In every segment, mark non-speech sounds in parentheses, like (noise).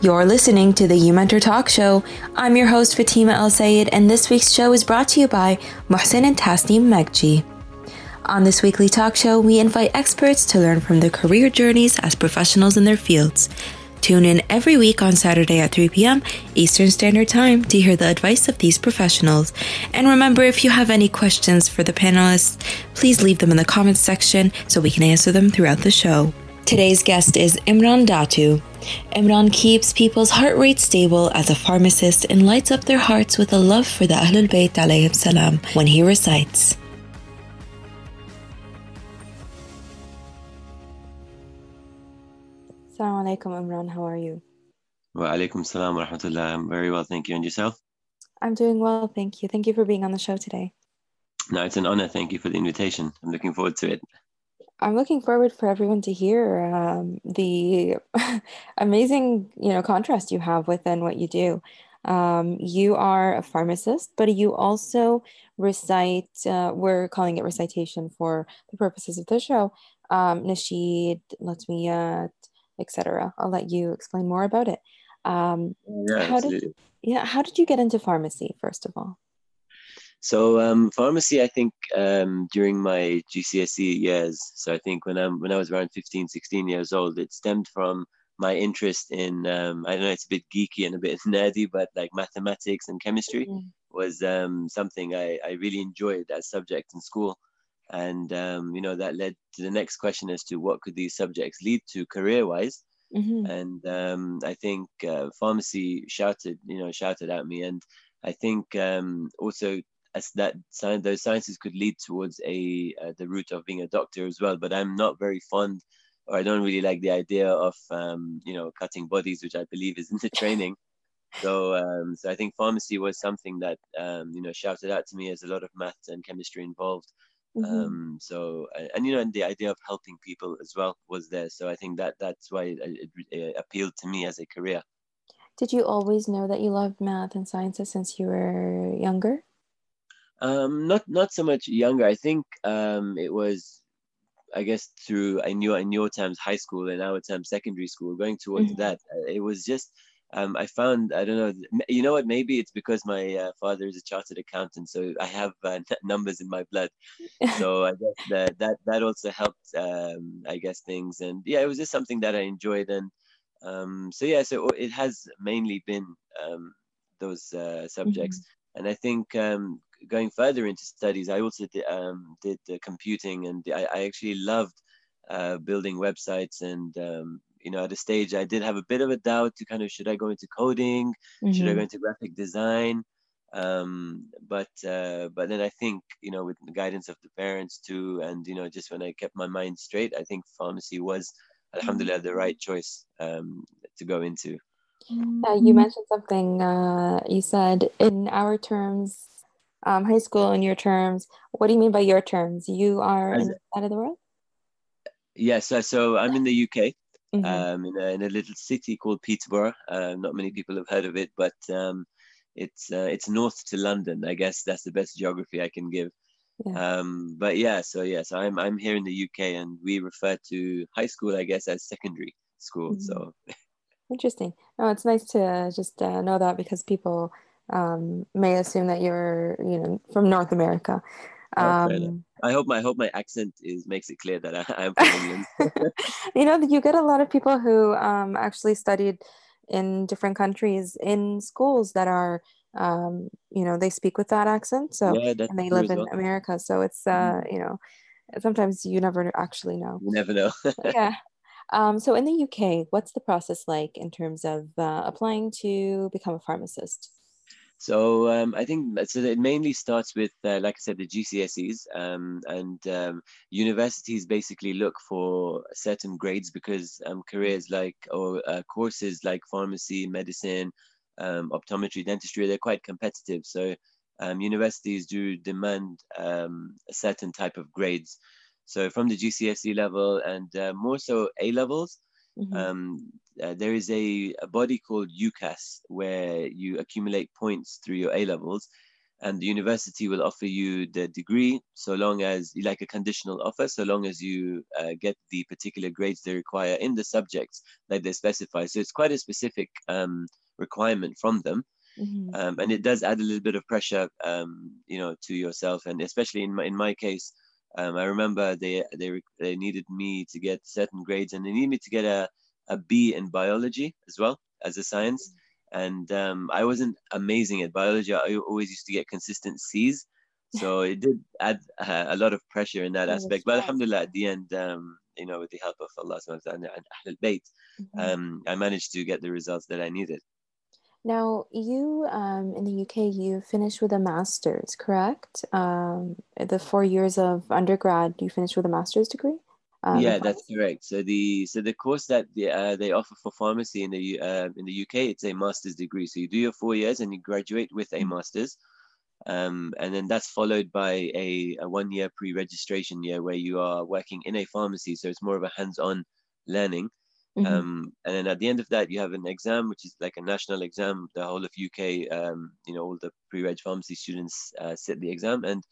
You're listening to the You Mentor Talk Show. I'm your host Fatima El Sayed, and this week's show is brought to you by Mohsin and Tasneem Megji. On this weekly talk show, we invite experts to learn from their career journeys as professionals in their fields. Tune in every week on Saturday at 3 p.m. Eastern Standard Time to hear the advice of these professionals. And remember, if you have any questions for the panelists, please leave them in the comments section so we can answer them throughout the show. Today's guest is Imran Datoo. Imran keeps people's heart rate stable as a pharmacist and lights up their hearts with a love for the Ahlul Bayt alayhim salam when he recites. Assalamu alaikum, Imran. How are you? Wa alaikum salam wa rahmatullah. I'm very well, thank you. And yourself? I'm doing well, thank you. Thank you for being on the show today. No, it's an honor. Thank you for the invitation. I'm looking forward to it. I'm looking forward for everyone to hear um, the (laughs) amazing, you know, contrast you have within what you do. Um, you are a pharmacist, but you also recite. Uh, we're calling it recitation for the purposes of the show. Um, Nasheed, Latmiyat, etc. I'll let you explain more about it. Um, yeah, how did yeah how did you get into pharmacy first of all? So um, pharmacy, I think um, during my GCSE years. So I think when I'm when I was around 15, 16 years old, it stemmed from my interest in um, I don't know it's a bit geeky and a bit (laughs) nerdy, but like mathematics and chemistry mm-hmm. was um, something I, I really enjoyed as subject in school, and um, you know that led to the next question as to what could these subjects lead to career wise. Mm-hmm. And um, I think uh, pharmacy shouted, you know, shouted at me, and I think um, also as that science those sciences could lead towards a uh, the route of being a doctor as well. But I'm not very fond, or I don't really like the idea of um, you know cutting bodies, which I believe is in the (laughs) training. so um, so I think pharmacy was something that um, you know shouted out to me as a lot of math and chemistry involved. Mm-hmm. Um, so and you know and the idea of helping people as well was there. So I think that that's why it, it, it appealed to me as a career. Did you always know that you loved math and sciences since you were younger? Um, not not so much younger. I think um, it was, I guess, through I knew I knew times high school and our times secondary school. Going towards mm-hmm. that, uh, it was just um, I found I don't know. You know what? Maybe it's because my uh, father is a chartered accountant, so I have uh, (laughs) numbers in my blood. so (laughs) I guess that that that also helped. Um, I guess things, and yeah, it was just something that I enjoyed, and um, so yeah, so it has mainly been um, those uh, subjects, mm-hmm. and I think um, going further into studies, I also did, um, did the computing, and I, I actually loved uh, building websites. And um, you know, at a stage, I did have a bit of a doubt to kind of should I go into coding, mm-hmm. should I mm-hmm. go into graphic design. Um, but uh, but then I think you know, with the guidance of the parents too, and you know, just when I kept my mind straight, I think pharmacy was, alhamdulillah, the right choice um, to go into. Uh, you mentioned something. Uh, you said in our terms, um, high school in your terms. What do you mean by your terms? You are As, in the side of the world? Yes, so, so I'm in the UK, mm-hmm. um, in, a, in, a, little city called Peterborough. Uh, not many people have heard of it, but um, it's uh, it's north to London. I guess that's the best geography I can give. Yeah. Um, but yeah, so yes, I'm I'm here in the UK, and we refer to high school, I guess, as secondary school. Mm-hmm. So interesting. Oh, it's nice to just uh, know that because people um, may assume that you're, you know, from North America. Um, I hope my I hope my accent is makes it clear that I, am from England. (laughs) you know, you get a lot of people who um, actually studied in different countries in schools that are, um, you know, they speak with that accent. So yeah, and they live in well. America. So it's, uh, mm-hmm. you know, sometimes you never actually know. You never know. (laughs) yeah. Um, so in the UK, what's the process like in terms of uh, applying to become a pharmacist? So um, I think so it mainly starts with, uh, like I said, the GCSEs, um, and um, universities basically look for certain grades because um, careers like or uh, courses like pharmacy, medicine, um, optometry, dentistry, they're quite competitive. So um, universities do demand a certain type of grades. So from the GCSE level and uh, more so A levels, Mm-hmm. Um, uh, there is a, a, body called UCAS where you accumulate points through your A levels. and the university will offer you the degree so long as like a conditional offer so long as you uh, get the particular grades they require in the subjects that they specify so it's quite a specific um, requirement from them mm-hmm. um, and it does add a little bit of pressure um, you know to yourself and especially in my in my case um, I remember they they they needed me to get certain grades and they needed me to get a, a B in biology as well as a science and um, I wasn't amazing at biology. I always used to get consistent C's, so it did add uh, a lot of pressure in that (laughs) aspect. But alhamdulillah, at the end, um, you know, with the help of Allah and Ahl Bayt, mm-hmm. um, I managed to get the results that I needed. Now, you um, in the UK, you finished with a master's, correct? Um, the four years of undergrad, you finished with a master's degree. Um, yeah, that's correct. So the so the course that the, uh, they offer for pharmacy in the uh, in the UK, it's a master's degree. So you do your four years and you graduate with a mm-hmm. master's, um, and then that's followed by a, a one year pre registration year where you are working in a pharmacy. So it's more of a hands on learning. Mm-hmm. Um, and then at the end of that, you have an exam, which is like a national exam. The whole of UK, um, you know, all the pre-reg pharmacy students uh, sit the exam, and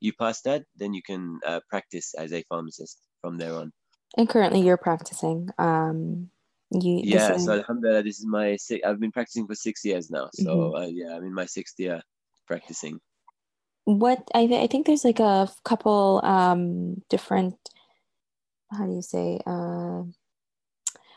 you pass that, then you can uh, practice as a pharmacist from there on. And currently, you're practicing. Um, you yeah. Is... So alhamdulillah, this is my six. I've been practicing for six years now. So mm-hmm. uh, yeah, I'm in my sixth year practicing. What I th- I think there's like a couple um, different. How do you say? Uh,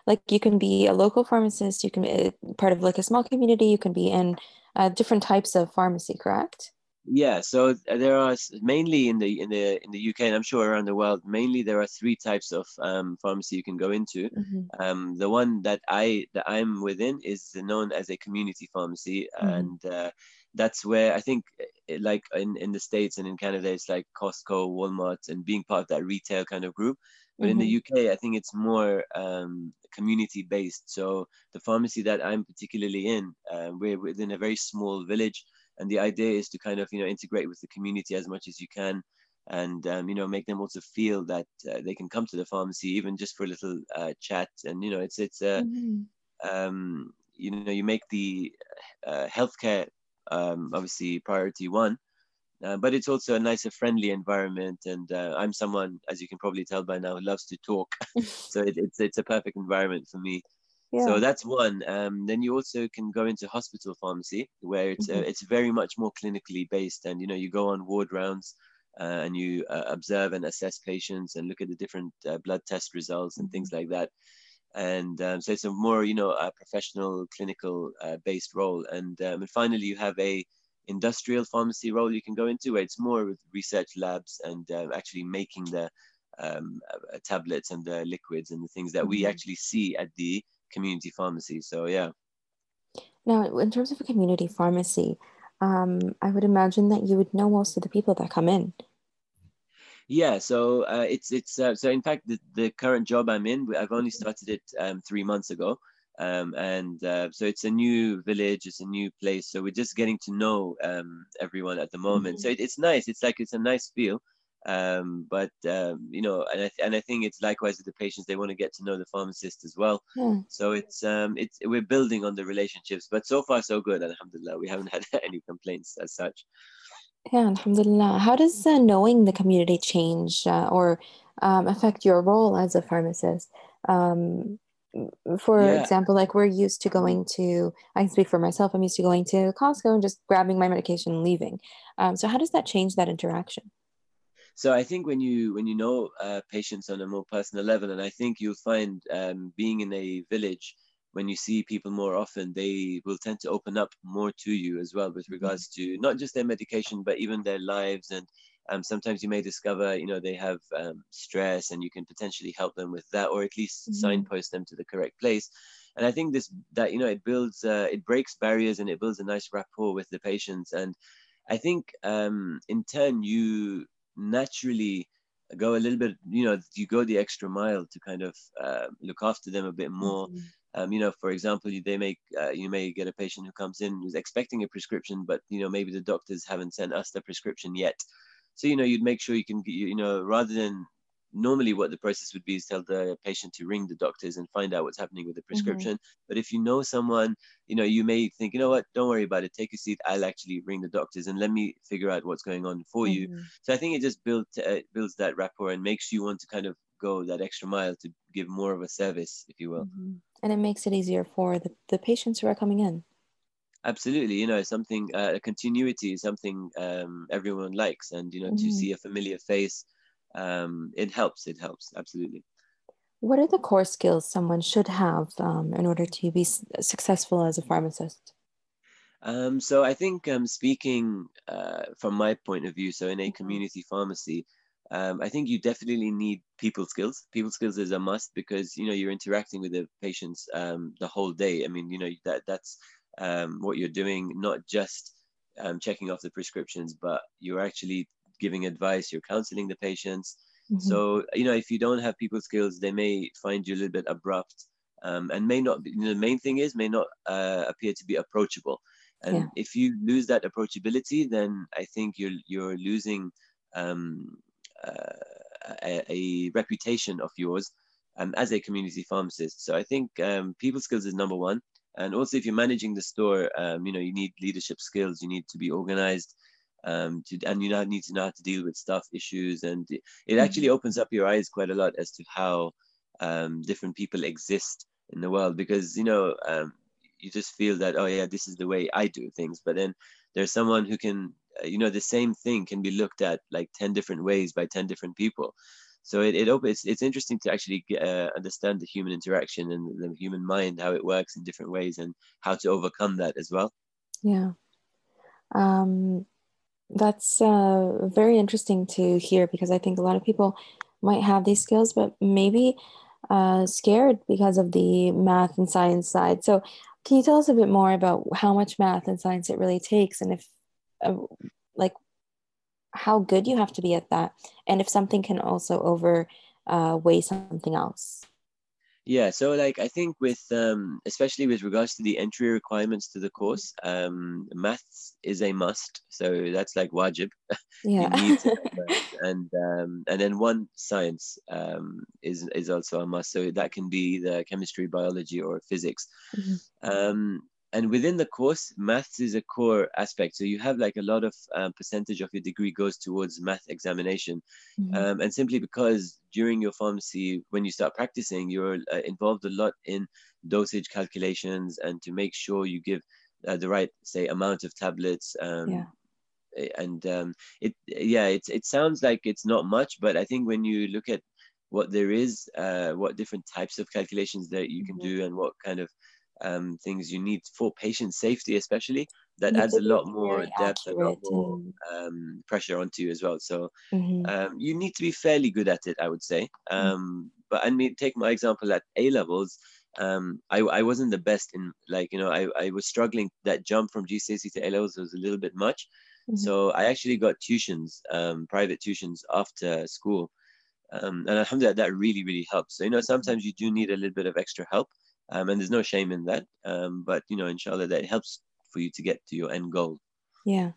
like you can be a local pharmacist. You can be part of like a small community. You can be in uh, different types of pharmacy. Correct yeah so there are mainly in the in the in the uk and i'm sure around the world mainly there are three types of um, pharmacy you can go into mm-hmm. um, the one that i that i'm within is known as a community pharmacy mm-hmm. and uh, that's where i think eh, like in, in the states and in canada it's like costco walmart and being part of that retail kind of group but mm-hmm. in the mm-hmm. uk i think it's more um, community based so the pharmacy that i'm particularly in uh, we're within a very small village and the idea is to kind of you know integrate with the community as much as you can and um, you know make them also feel that uh, they can come to the pharmacy even just for a little uh, chat. And you know it's it's uh, mm-hmm. um, you know you make the uh, healthcare um, obviously priority one uh, but it's also a nicer friendly environment. And uh, i'm someone as you can probably tell by now who loves to talk. (laughs) So it, it's it's a perfect environment for me yeah. So that's one. Um, then you also can go into hospital pharmacy where it's uh, mm-hmm. uh, it's very much more clinically based, and you know you go on ward rounds uh, and you uh, observe and assess patients and look at the different uh, blood test results and mm-hmm. things like that. And um, so it's a more you know a professional clinical uh, based role. And, um, and finally you have a industrial pharmacy role you can go into where it's more with research labs and actually making the um, tablets and the liquids and the things that we mm-hmm. actually see at the community pharmacy. So yeah. Now, in terms of a community pharmacy, um, I would imagine that you would know most of the people that come in. Yeah, so uh, it's it's uh, so in fact the, the current job I'm in, I've only started it um, three months ago, um, and uh, so it's a new village, it's a new place, so we're just getting to know um, everyone at the moment. Mm-hmm. So it, it's nice. It's like it's a nice feel. Um, but um, you know, and I, th- and I think it's likewise with the patients; they want to get to know the pharmacist as well. Yeah. So it's um, it's we're building on the relationships, but so far so good. Alhamdulillah, we haven't (laughs) had any complaints as such. Yeah, Alhamdulillah. How does uh, knowing the community change uh, or um, affect your role as a pharmacist? Um, for yeah. example, like we're used to going to, I can speak for myself, I'm used to going to Costco and just grabbing my medication and leaving. Um, so, how does that change that interaction? So I think when you when you know uh, patients on a more personal level, and I think you'll find um, being in a village when you see people more often, they will tend to open up more to you as well with mm-hmm. regards to not just their medication, but even their lives. And um, sometimes you may discover, you know, they have um, stress, and you can potentially help them with that, or at least mm-hmm. signpost them to the correct place. And I think this that you know it builds, uh, it breaks barriers, and it builds a nice rapport with the patients. And I think um, in turn you naturally go a little bit, you know, you go the extra mile to kind of uh, look after them a bit more. Mm-hmm. Um, you know, for example, they make uh, you may get a patient who comes in who's expecting a prescription, but you know maybe the doctors haven't sent us the prescription yet. So you know you'd make sure you can you know rather than normally what the process would be is tell the patient to ring the doctors and find out what's happening with the mm-hmm. prescription mm-hmm. but if you know someone you know you may think you know what don't worry about it take a seat i'll actually ring the doctors and let me figure out what's going on for mm-hmm. you so i think it just builds uh, builds that rapport and makes you want to kind of go that extra mile to give more of a service if you will mm-hmm. and it makes it easier for the, the patients who are coming in absolutely you know something uh, a continuity is something um, everyone likes and you know to mm-hmm. see a familiar face um, it helps. It helps absolutely. What are the core skills someone should have um, in order to be successful as a pharmacist? Um, so I think um, speaking uh, from my point of view, so in a mm-hmm. community pharmacy, um, I think you definitely need people skills. People skills is a must because you know you're interacting with the patients um, the whole day. I mean, you know that that's um, what you're doing, not just um, checking off the prescriptions, but you're actually giving advice, you're counseling the patients. Mm-hmm. So, you know, if you don't have people skills, they may find you a little bit abrupt um, and may not be, you know, the main thing is may not uh, appear to be approachable. And yeah. if you lose that approachability, then I think you're, you're losing um, uh, a, a, reputation of yours um, as a community pharmacist. So I think um, people skills is number one. And also, if you're managing the store, um, you know, you need leadership skills. You need to be organized um, to, and you now need to know how to deal with stuff, issues. And it, mm-hmm. actually opens up your eyes quite a lot as to how um, different people exist in the world because, you know, um, you just feel that, oh, yeah, this is the way I do things. But then there's someone who can, uh, you know, the same thing can be looked at like 10 different ways by 10 different people. So it, it it's, it's interesting to actually uh, understand the human interaction and the human mind, how it works in different ways and how to overcome that as well. Yeah. Um, that's uh, very interesting to hear because I think a lot of people might have these skills, but maybe uh, scared because of the math and science side. So, can you tell us a bit more about how much math and science it really takes, and if, uh, like, how good you have to be at that, and if something can also overweigh uh, something else? Yeah, so like I think with um, especially with regards to the entry requirements to the course, um, maths is a must. So that's like wajib. (laughs) Yeah. (laughs) and um, and then one science um, is is also a must. So that can be the chemistry, biology, or physics. Mm-hmm. Um, and within the course maths is a core aspect so you have like a lot of um, percentage of your degree goes towards math examination mm-hmm. um, and simply because during your pharmacy when you start practicing you're uh, involved a lot in dosage calculations and to make sure you give uh, the right say amount of tablets um, yeah. and um, it yeah it, it sounds like it's not much but i think when you look at what there is uh, what different types of calculations that you can mm-hmm. do and what kind of um, things you need for patient safety, especially. That adds a lot more depth, a lot more um, pressure onto you as well. So mm-hmm. um, you need to be fairly good at it, I would say. Mm. Um, but I mean, take my example at A levels. Um, I, I wasn't the best in like you know I, I was struggling that jump from GCSE to A levels was a little bit much, mm-hmm. so I actually got tuitions, um, private tuitions after school, um, and alhamdulillah that really really helps. So you know sometimes you do need a little bit of extra help, um, and there's no shame in that. Um, but you know, inshallah, that helps for you to get to your end goal. Yeah,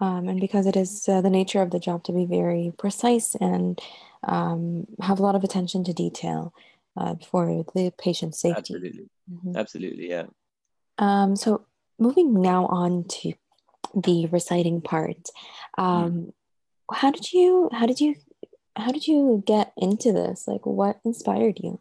um, and because it is uh, the nature of the job to be very precise and um, have a lot of attention to detail uh, for the patient's safety. Absolutely, mm-hmm. absolutely, yeah. Um, so moving now on to the reciting part, mm. how did you? How did you? How did you get into this? Like, what inspired you?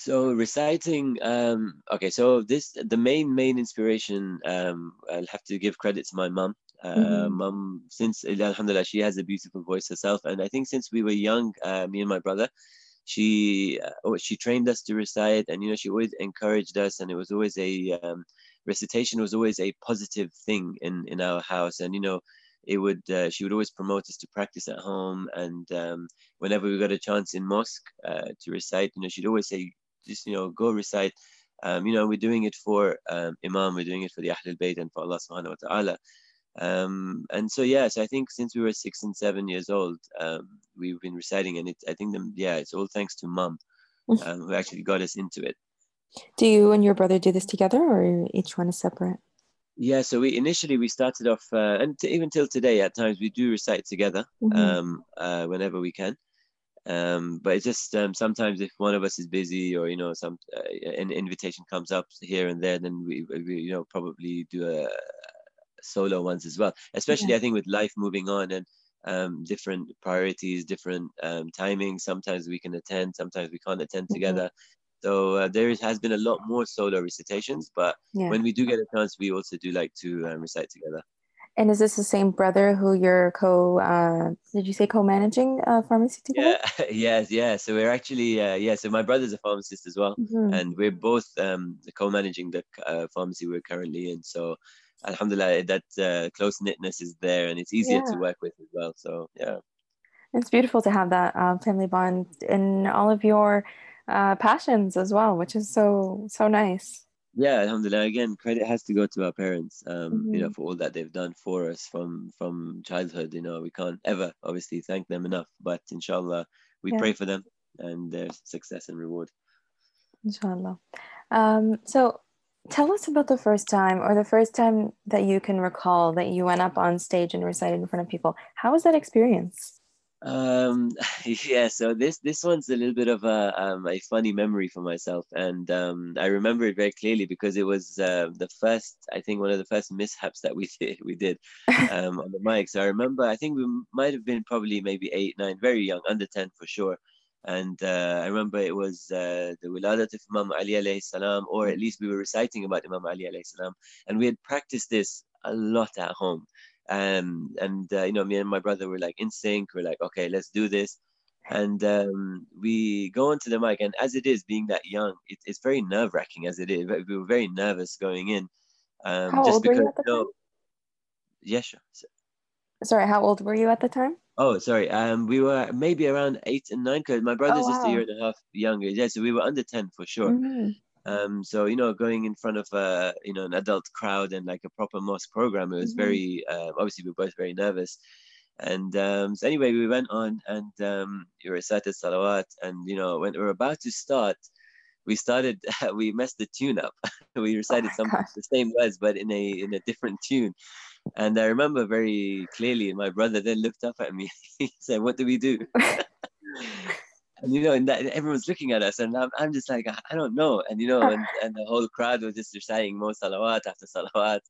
So reciting, um, okay. So this the main main inspiration. Um, I'll have to give credit to my mom. Uh, mm-hmm. Mom, since Alhamdulillah, she has a beautiful voice herself, and I think since we were young, uh, me and my brother, she uh, she trained us to recite, and you know she always encouraged us, and it was always a um, recitation was always a positive thing in in our house, and you know it would uh, she would always promote us to practice at home and um, whenever we got a chance in mosque uh, to recite you know she'd always say just you know go recite. Um, you know we're doing it for um, Imam, we're doing it for the Ahlul Bayt and for Allah Subhanahu wa Taala. Um, and so yeah, so I think since we were six and seven years old, um, we've been reciting, and it's I think them yeah, it's all thanks to Mum, um, who actually got us into it. Do you and your brother do this together, or each one is separate? Yeah, so we initially we started off, uh, and t- even till today, at times we do recite together mm-hmm. um, uh, whenever we can. Um, but it's just um, sometimes if one of us is busy or you know some uh, an invitation comes up here and there, then we, we you know probably do a, solo ones as well. Especially yeah. I think with life moving on and um, different priorities, different um, timings. Sometimes we can attend, sometimes we can't attend mm-hmm. together. So uh, there has been a lot more solo recitations, but yeah. when we do get a chance, we also do like to um, recite together. And is this the same brother who you're co? Uh, did you say co-managing a pharmacy together? Yeah, (laughs) yes, yeah. So we're actually uh, yeah. So my brother's a pharmacist as well, mm-hmm. and we're both um, co-managing the uh, pharmacy we're currently in. So alhamdulillah that uh, close knitness is there and it's easier yeah. to work with as well so yeah it's beautiful to have that um, family bond in all of your uh, passions as well which is so so nice yeah alhamdulillah again credit has to go to our parents um, mm-hmm. you know mm-hmm. for all that they've done for us from from childhood you know we can't ever obviously thank them enough but inshallah we yeah. pray for them and their success and reward inshallah um, so Tell us about the first time or the first time that you can recall that you went up on stage and recited in front of people. How was that experience? Um, (laughs) yeah, so this this one's a little bit of a um, a funny memory for myself, and um, I remember it very clearly because it was uh, the first, I think, one of the first mishaps that we (laughs) did we did um, on the (laughs) mic. So I remember, I think we might have been probably maybe eight, nine, very young, under ten for sure and uh, I remember it was uh, the wiladat of Imam Ali alayhi salam, or at least we were reciting about Imam Ali alayhi salam, and we had practiced this a lot at home. Um, and uh, you know, me and my brother were like in sync. We're like, okay, let's do this. And um, we go onto the mic, and as it is, being that young, it, it's very nerve wracking. As it is, we were very nervous going in. Um, how just old because, were you at the time? yeah, sure. Sorry, how old were you at the time? Oh, sorry. Um, we were maybe around eight and nine because my brother's oh, wow. just a year and a half younger. Yeah, so we were under ten for sure. Mm-hmm. Um, so you know, going in front of a you know an adult crowd and like a proper mosque program, it was mm-hmm. very uh, obviously we were both very nervous. And um, so anyway, we went on and um, we recited salawat, and you know when we were about to start, we started (laughs) we messed the tune up. (laughs) we recited oh some God. the same words but in a in a different tune. And I remember very clearly, my brother then looked up at me. (laughs) he said, "What do we do?" And you know, and that everyone's looking at us, and I'm, I'm just like, I don't know. And you know, and, and the whole crowd was just reciting more salawat after salawat,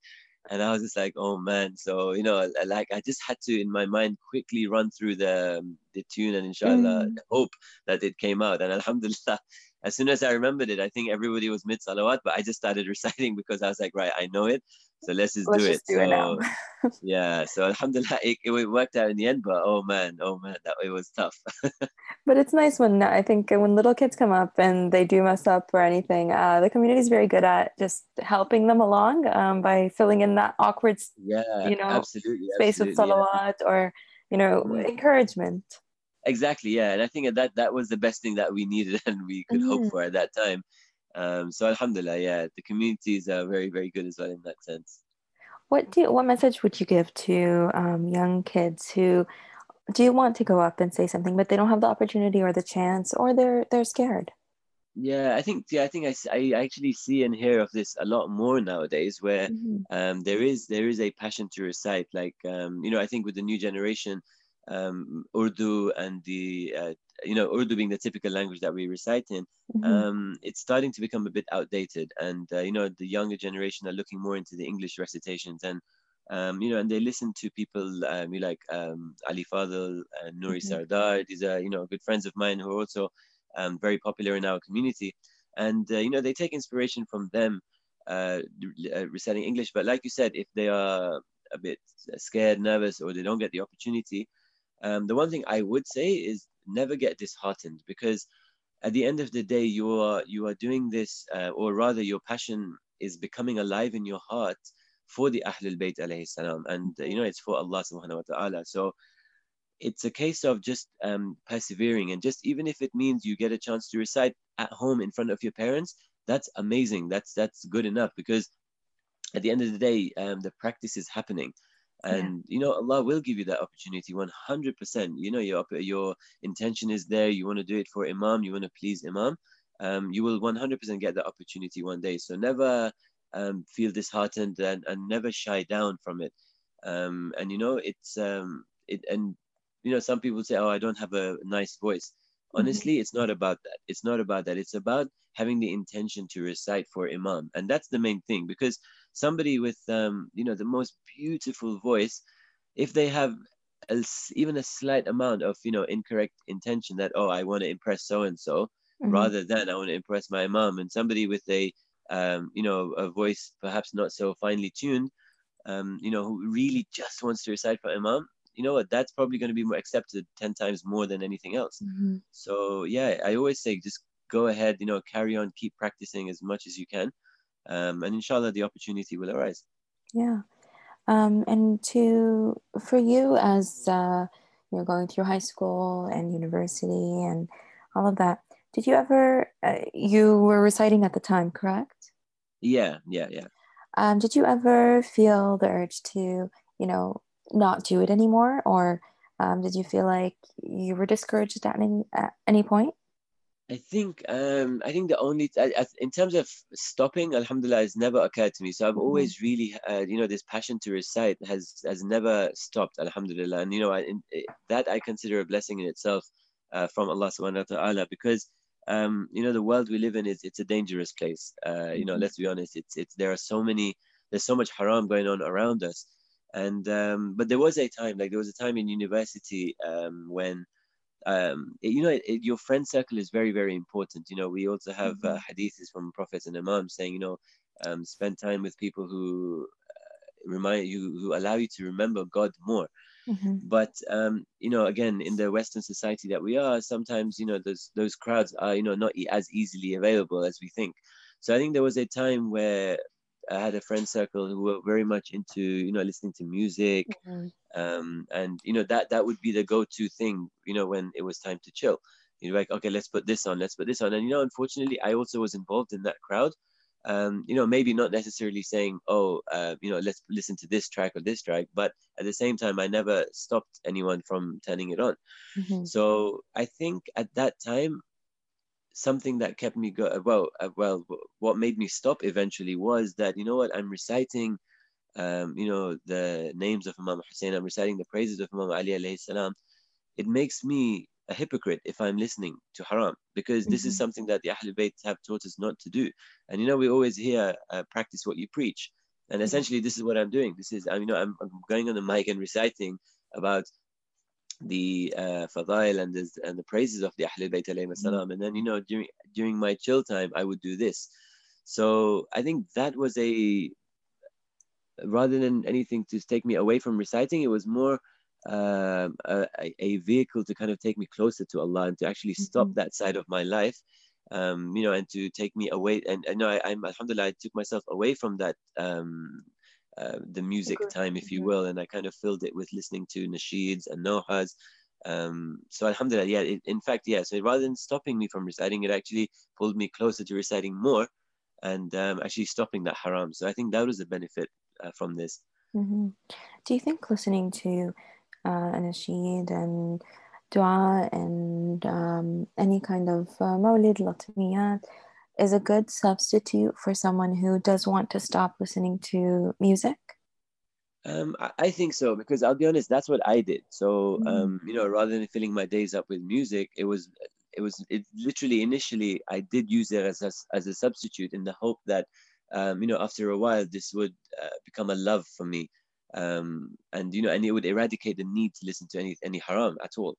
and I was just like, oh man. So you know, like I just had to in my mind quickly run through the um, the tune and inshallah mm. hope that it came out. And (laughs) alhamdulillah, as soon as I remembered it, I think everybody was mid salawat, but I just started (laughs) reciting because I was like, right, I know it. So let's just let's do just it. Do so, it yeah. So alhamdulillah, (laughs) it, it, worked out in the end, but oh man, oh man, that it was tough. (laughs) but it's nice when I think when little kids come up and they do mess up or anything, uh, the community is very good at just helping them along um, by filling in that awkward, yeah, you know, absolutely, space absolutely, with salawat yeah. or you know, mm. encouragement. Exactly, yeah, and I think that that was the best thing that we needed (laughs) and we could mm hope for at that time. Um, so Alhamdulillah, yeah, the communities are very, very good as well in that sense. What do you, what message would you give to um, young kids who do want to go up and say something, but they don't have the opportunity or the chance, or they're they're scared? Yeah, I think yeah, I think I, I actually see and hear of this a lot more nowadays, where mm-hmm. um, there is there is a passion to recite. Like um, you know, I think with the new generation, um, Urdu and the uh, you know Urdu being the typical language that we recite in, mm-hmm. um, it's starting to become a bit outdated. And uh, you know the younger generation are looking more into the English recitations and. Um, you know, and they listen to people um, like um, Ali Fadl and Nouri mm-hmm. Sardar. These are, you know, good friends of mine who are also um, very popular in our community. And, uh, you know, they take inspiration from them uh, uh, reciting English. But like you said, if they are a bit scared, nervous, or they don't get the opportunity, um, the one thing I would say is never get disheartened because at the end of the day, you are you are doing this, uh, or rather, your passion is becoming alive in your heart for the Ahlul Bayt alayhi salam, and uh, you know it's for Allah subhanahu wa taala. So it's a case of just um, persevering, and just even if it means you get a chance to recite at home in front of your parents, that's amazing. That's that's good enough because at the end of the day, um, the practice is happening and yeah. you know allah will give you that opportunity 100% you know your your intention is there. You want to do it for imam. You want to please imam. Um, you will 100% get that opportunity one day. So never um, feel disheartened and, and never shy down from it. Um, and you know it's um, it and you know some people say oh i don't have a nice voice. Honestly mm-hmm. it's not about that. It's not about that. It's about having the intention to recite for imam. And that's the main thing because somebody with um, you know the most beautiful voice if they have a, even a slight amount of you know incorrect intention that oh i want to impress so and so rather than i want to impress my mom and somebody with a um, you know a voice perhaps not so finely tuned um, you know who really just wants to recite for imam you know what? That's probably going to be more accepted 10 times more than anything else. Mm-hmm. so yeah i always say just go ahead you know carry on keep practicing as much as you can um, and inshallah the opportunity will arise. Yeah. Um, and to for you as uh, you're going through high school and university and all of that did you ever uh, you were reciting at the time correct? Yeah yeah yeah. Um, did you ever feel the urge to you know not do it anymore? Or um, did you feel like you were discouraged at any at any point I think um, I think the only in terms of stopping, Alhamdulillah, has never occurred to me. So I've mm-hmm. always really, uh, you know, this passion to recite has has never stopped, Alhamdulillah. And you know, I, in, that I consider a blessing in itself uh, from Allah Subhanahu wa Taala because um, you know the world we live in is it's a dangerous place. Uh, you know, mm-hmm. let's be honest. It's it's there are so many there's so much haram going on around us, and um, but there was a time like there was a time in university um, when um, it, you know it, it, your friend circle is very very important. You know, we also have uh, mm-hmm. hadiths from prophets and imams saying you know um, spend time with people who uh, remind you who allow you to remember God more. Mm-hmm. But um, you know, again, in the Western society that we are, sometimes you know those those crowds are you know not as easily available as we think. So I think there was a time where I had a friend circle who were very much into you know listening to music, mm-hmm. um, and you know that that would be the go-to thing you know when it was time to chill. You're like, okay, let's put this on, let's put this on, and you know, unfortunately, I also was involved in that crowd um, you know, maybe not necessarily saying, oh, uh, you know, let's listen to this track or this track, but at the same time, I never stopped anyone from turning it on. Mm-hmm. So I think at that time, something that kept me go well, uh, well, what made me stop eventually was that you know what, I'm reciting, um, you know, the names of Imam Hussein, I'm reciting the praises of Imam Ali alayhi salam. It makes me a hypocrite if I'm listening to haram because mm-hmm. this is mm-hmm. something that the Ahlul Bayt have taught us not to do. And you know, we always hear uh, practice what you preach. And mm-hmm. essentially, this is what I'm doing. This is, I mean, you know, I'm, I'm going on the mic and reciting about the uh, fadail and the, and the praises of the Ahlul Bayt mm-hmm. And then, you know, during, during my chill time, I would do this. So I think that was a, rather than anything to take me away from reciting, it was more um, a, a, vehicle to kind of take me closer to Allah and to actually stop mm-hmm. that side of my life, um, you know, and to take me away. And I know I, am Alhamdulillah, I took myself away from that, um, uh, the music time, if you will, and I kind of filled it with listening to nasheeds and nohas. Um, so Alhamdulillah, yeah, it, in fact, yeah. So rather than stopping me from reciting, it actually pulled me closer to reciting more and um, actually stopping that haram. So I think that was a benefit uh, from this. Mm-hmm. Do you think listening to uh, anasheed and dua and um, any kind of uh, mawlid, latmiyat is a good substitute for someone who does want to stop listening to music? Um, I, think so because I'll be honest, that's what I did. So mm. um, you know, rather than filling my days up with music, it was it was it literally initially I did use it as a, as a substitute in the hope that um, you know after a while this would uh, become a love for me um, and you know, and it would eradicate the need to listen to any any haram at all.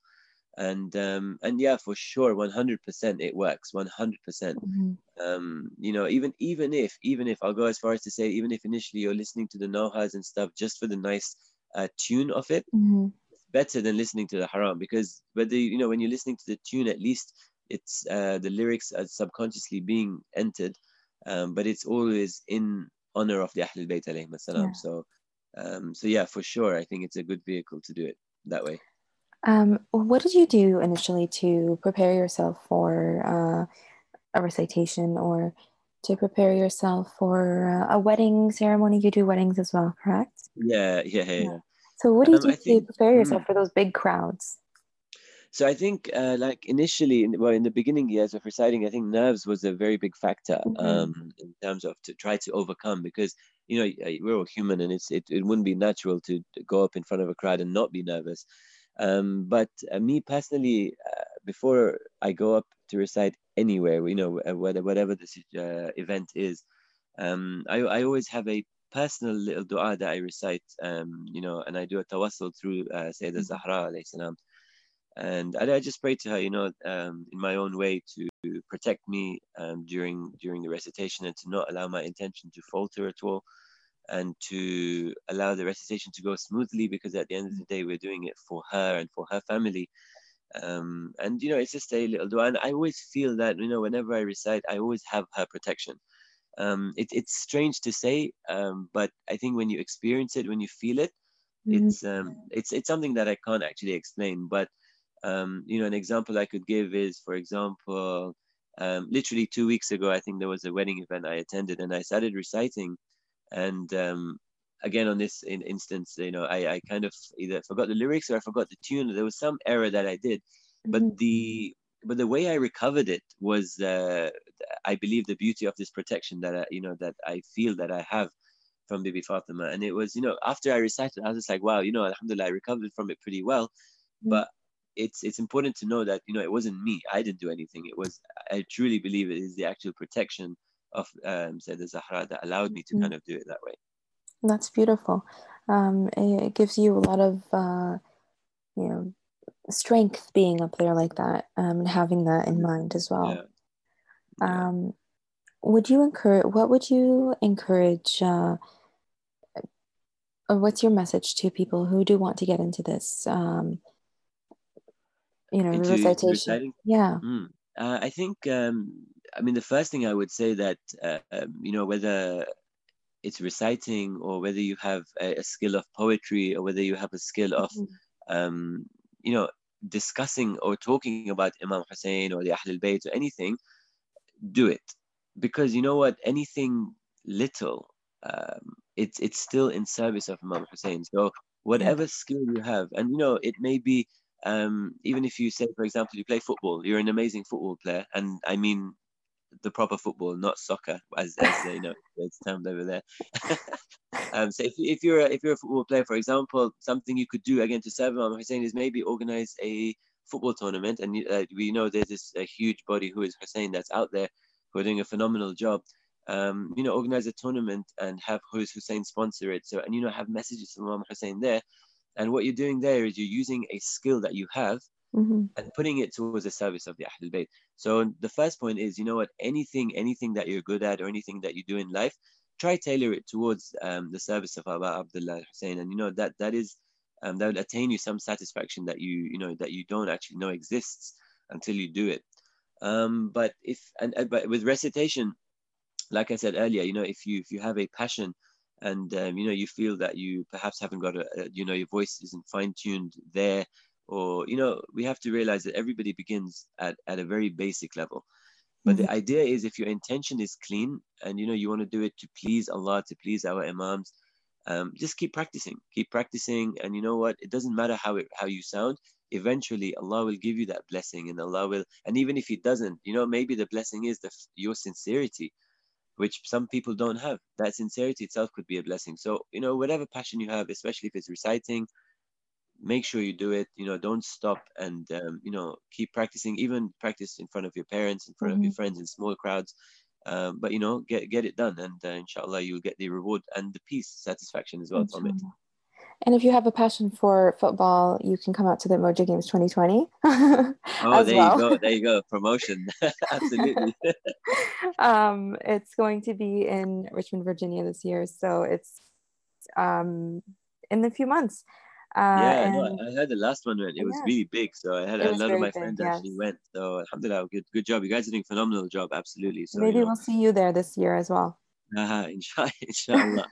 And um, and yeah, for sure, one hundred percent, it works. One hundred percent. Mm-hmm. Um, you know, even even if even if I'll go as far as to say, even if initially you're listening to the nohas and stuff just for the nice uh, tune of it, mm-hmm. it's better than listening to the haram because whether you know when you're listening to the tune, at least it's uh, the lyrics are subconsciously being entered, um, but it's always in honor of the Ahlul Bayt alayhi yeah. So um, so yeah, for sure, I think it's a good vehicle to do it that way. Um, what did you do initially to prepare yourself for uh, a recitation or to prepare yourself for uh, a wedding ceremony? You do weddings as well, correct? Yeah, yeah, yeah. yeah. So what do you um, do think, to prepare yourself mm, for those big crowds? So I think, uh, like initially, in, well, in the beginning years of reciting, I think nerves was a very big factor mm-hmm. um, in terms of to try to overcome because you know we're all human and it's it, it wouldn't be natural to go up in front of a crowd and not be nervous. Um, but uh, me personally, uh, before I go up to recite anywhere, you know, whatever the uh, event is, um, I, I always have a personal little dua that I recite, um, you know, and I do a tawassul through uh, Sayyidah mm-hmm. Zahra alayhi salam. And I, I, just pray to her, you know, um, in my own way to protect me um, during during the recitation and to not allow my intention to falter at all and to allow the recitation to go smoothly because at the end of the day we're doing it for her and for her family. Um, and you know it's just a little dua and i always feel that you know whenever i recite i always have her protection. Um, it, it's strange to say um, but i think when you experience it when you feel it mm-hmm. it's um, it's it's something that i can't actually explain. But um, you know an example i could give is for example um, literally two weeks ago i think there was a wedding event i attended and i started reciting and um, again on this in instance you know I, I kind of either forgot the lyrics or i forgot the tune. There was some error that i did. But mm-hmm. the but the way i recovered it was uh, i believe the beauty of this protection that I, you know that i feel that i have from Bibi Fatima. And it was you know after i recited i was just like wow you know alhamdulillah i recovered from it pretty well. Mm-hmm. but it's it's important to know that you know it wasn't me. I didn't do anything. It was i truly believe it is the actual protection of um, Sayyidah Zahra that allowed me to mm-hmm. kind of do it that way. That's beautiful. Um, it gives you a lot of, uh, you know, strength being up there like that um, and having that in mind as well. Yeah. Yeah. Um, would you encourage, what would you encourage, uh, or what's your message to people who do want to get into this? Um, you know, into recitation. Reciting? Yeah. Mm. Uh, I think um, I mean, the first thing I would say that, uh, um, you know, whether it's reciting or whether you have a, a, skill of poetry or whether you have a skill of, mm-hmm. um, you know, discussing or talking about Imam Hussein or the Ahl al-Bayt or anything, do it. Because you know what? Anything little, um, it's, it's still in service of Imam Hussein. So whatever skill you have, and you know, it may be um, even if you say, for example, you play football, you're an amazing football player, and I mean the proper football, not soccer, as, as you know (laughs) it's termed over there. (laughs) um, so if, if you're a, if you're a football player, for example, something you could do again to serve Imam Hussein is maybe organize a football tournament, and uh, we know there's this a huge body who is Hussein that's out there who are doing a phenomenal job. Um, you know, organize a tournament and have who's Hussein sponsor it. So and you know have messages from Imam Hussein there. And what you're doing there is you're using a skill that you have mm-hmm. and putting it towards the service of the Ahlul Bayt. So the first point is, you know what, anything, anything that you're good at or anything that you do in life, try tailor it towards um, the service of Aba Abdullah Hussein. And you know that that is um, that will attain you some satisfaction that you you know that you don't actually know exists until you do it. Um, but if and but with recitation, like I said earlier, you know if you if you have a passion and um, you know you feel that you perhaps haven't got a, a you know your voice isn't fine tuned there or you know we have to realize that everybody begins at, at a very basic level. But mm-hmm. the idea is if your intention is clean and you know you want to do it to please allah to please our imams um, just keep practicing keep practicing. And you know what? It doesn't matter how it how you sound. Eventually allah will give you that blessing and allah will and even if he doesn't you know maybe the blessing is the your sincerity which some people don't have. That sincerity itself could be a blessing. So you know whatever passion you have especially if it's reciting make sure you do it you know don't stop and um, you know keep practicing even practice in front of your parents in front mm-hmm. of your mm-hmm. friends in small crowds um, but you know get get it done and uh, inshallah you'll get the reward and the peace satisfaction as well inshallah. from it and if you have a passion for football, you can come out to the Moja Games 2020. (laughs) oh, there well. you go. There you go. Promotion. (laughs) (laughs) Absolutely. um, it's going to be in Richmond, Virginia this year. So it's um, in a few months. Uh, yeah, and, no, I heard the last one went. It was yeah. really big, so I had a lot of my friends big, actually yes. went. So alhamdulillah, good, good job. You guys are doing a phenomenal job. Absolutely. So maybe you know. we'll see you there this year as well. (laughs) Uh, inshallah, (laughs) inshallah,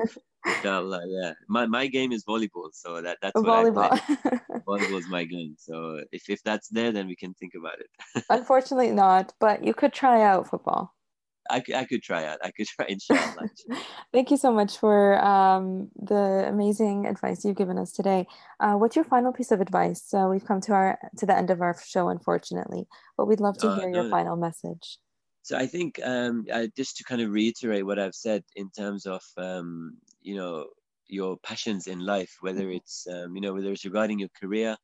inshallah. Yeah, my, my game is volleyball, so that that's volleyball. what I play. (laughs) volleyball is my game. So if if that's there, then we can think about it. Unfortunately, not. But you could try out football. I, I could try out. I could try, inshallah. (laughs) Thank you so much for um, the amazing advice you've given us today. Uh, what's your final piece of advice? Uh, we've come to our to the end of our show, unfortunately, but we'd love to uh, hear uh, no, your final message. So I think um, just to kind of reiterate what I've said in terms of um, you know your passions in life, whether mm-hmm. it's um, you know whether it's regarding your career,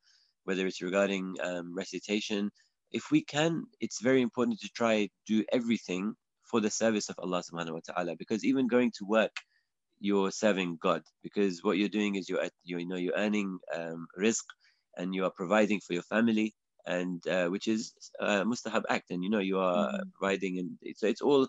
whether it's regarding um, recitation, if we can, it's very important to try do everything for the service of Allah subhanahu wa ta'ala. Because even going to work, you're serving God. Because what you're doing is you're, you're you know, you're earning um, rizq and you are providing for your family and uh, which is a mustahab act and you know you are mm-hmm. providing and so it's all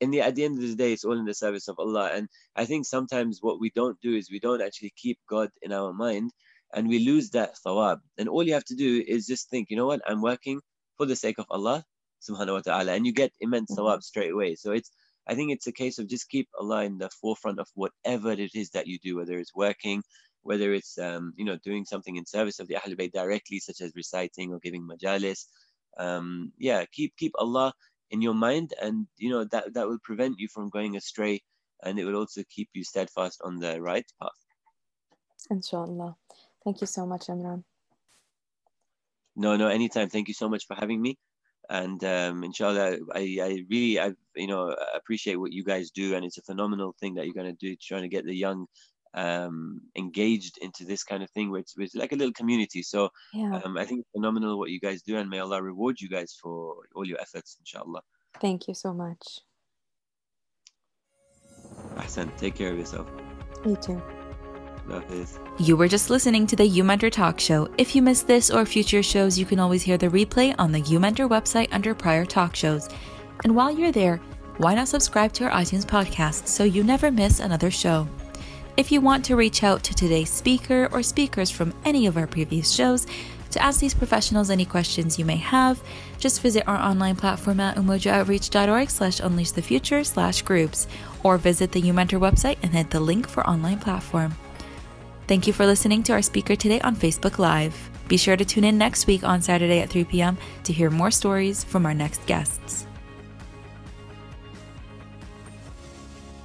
in the at the end of the day it's all in the service of Allah and I think sometimes what we don't do is we don't actually keep God in our mind and we lose that thawab and all you have to do is just think you know what I'm working for the sake of Allah subhanahu wa ta'ala and you get immense thawab mm-hmm. straight away so it's I think it's a case of just keep Allah in the forefront of whatever it is that you do whether it's working whether it's um, you know doing something in service of the Ahlul Bayt directly, such as reciting or giving majalis. Um, yeah, keep keep Allah in your mind, and you know that that will prevent you from going astray, and it will also keep you steadfast on the right path. Inshallah. Thank you so much, Imran. No, no, anytime. Thank you so much for having me. And um, inshallah, I, I really, I, you know, appreciate what you guys do, and it's a phenomenal thing that you're going to do, trying to get the young um, engaged into this kind of thing where it's, where it's like a little community. So yeah. um, I think it's phenomenal what you guys do, and may Allah reward you guys for all your efforts, inshallah. Thank you so much. Ahsan, take care of yourself. You too. You were just listening to the UMentor Talk Show. If you missed this or future shows, you can always hear the replay on the UMentor website under prior talk shows. And while you're there, why not subscribe to our iTunes podcast so you never miss another show? If you want to reach out to today's speaker or speakers from any of our previous shows to ask these professionals any questions you may have, just visit our online platform at umojooutreach.org slash unleash the future slash groups or visit the UMentor website and hit the link for online platform. Thank you for listening to our speaker today on Facebook Live. Be sure to tune in next week on Saturday at 3 p.m. to hear more stories from our next guests.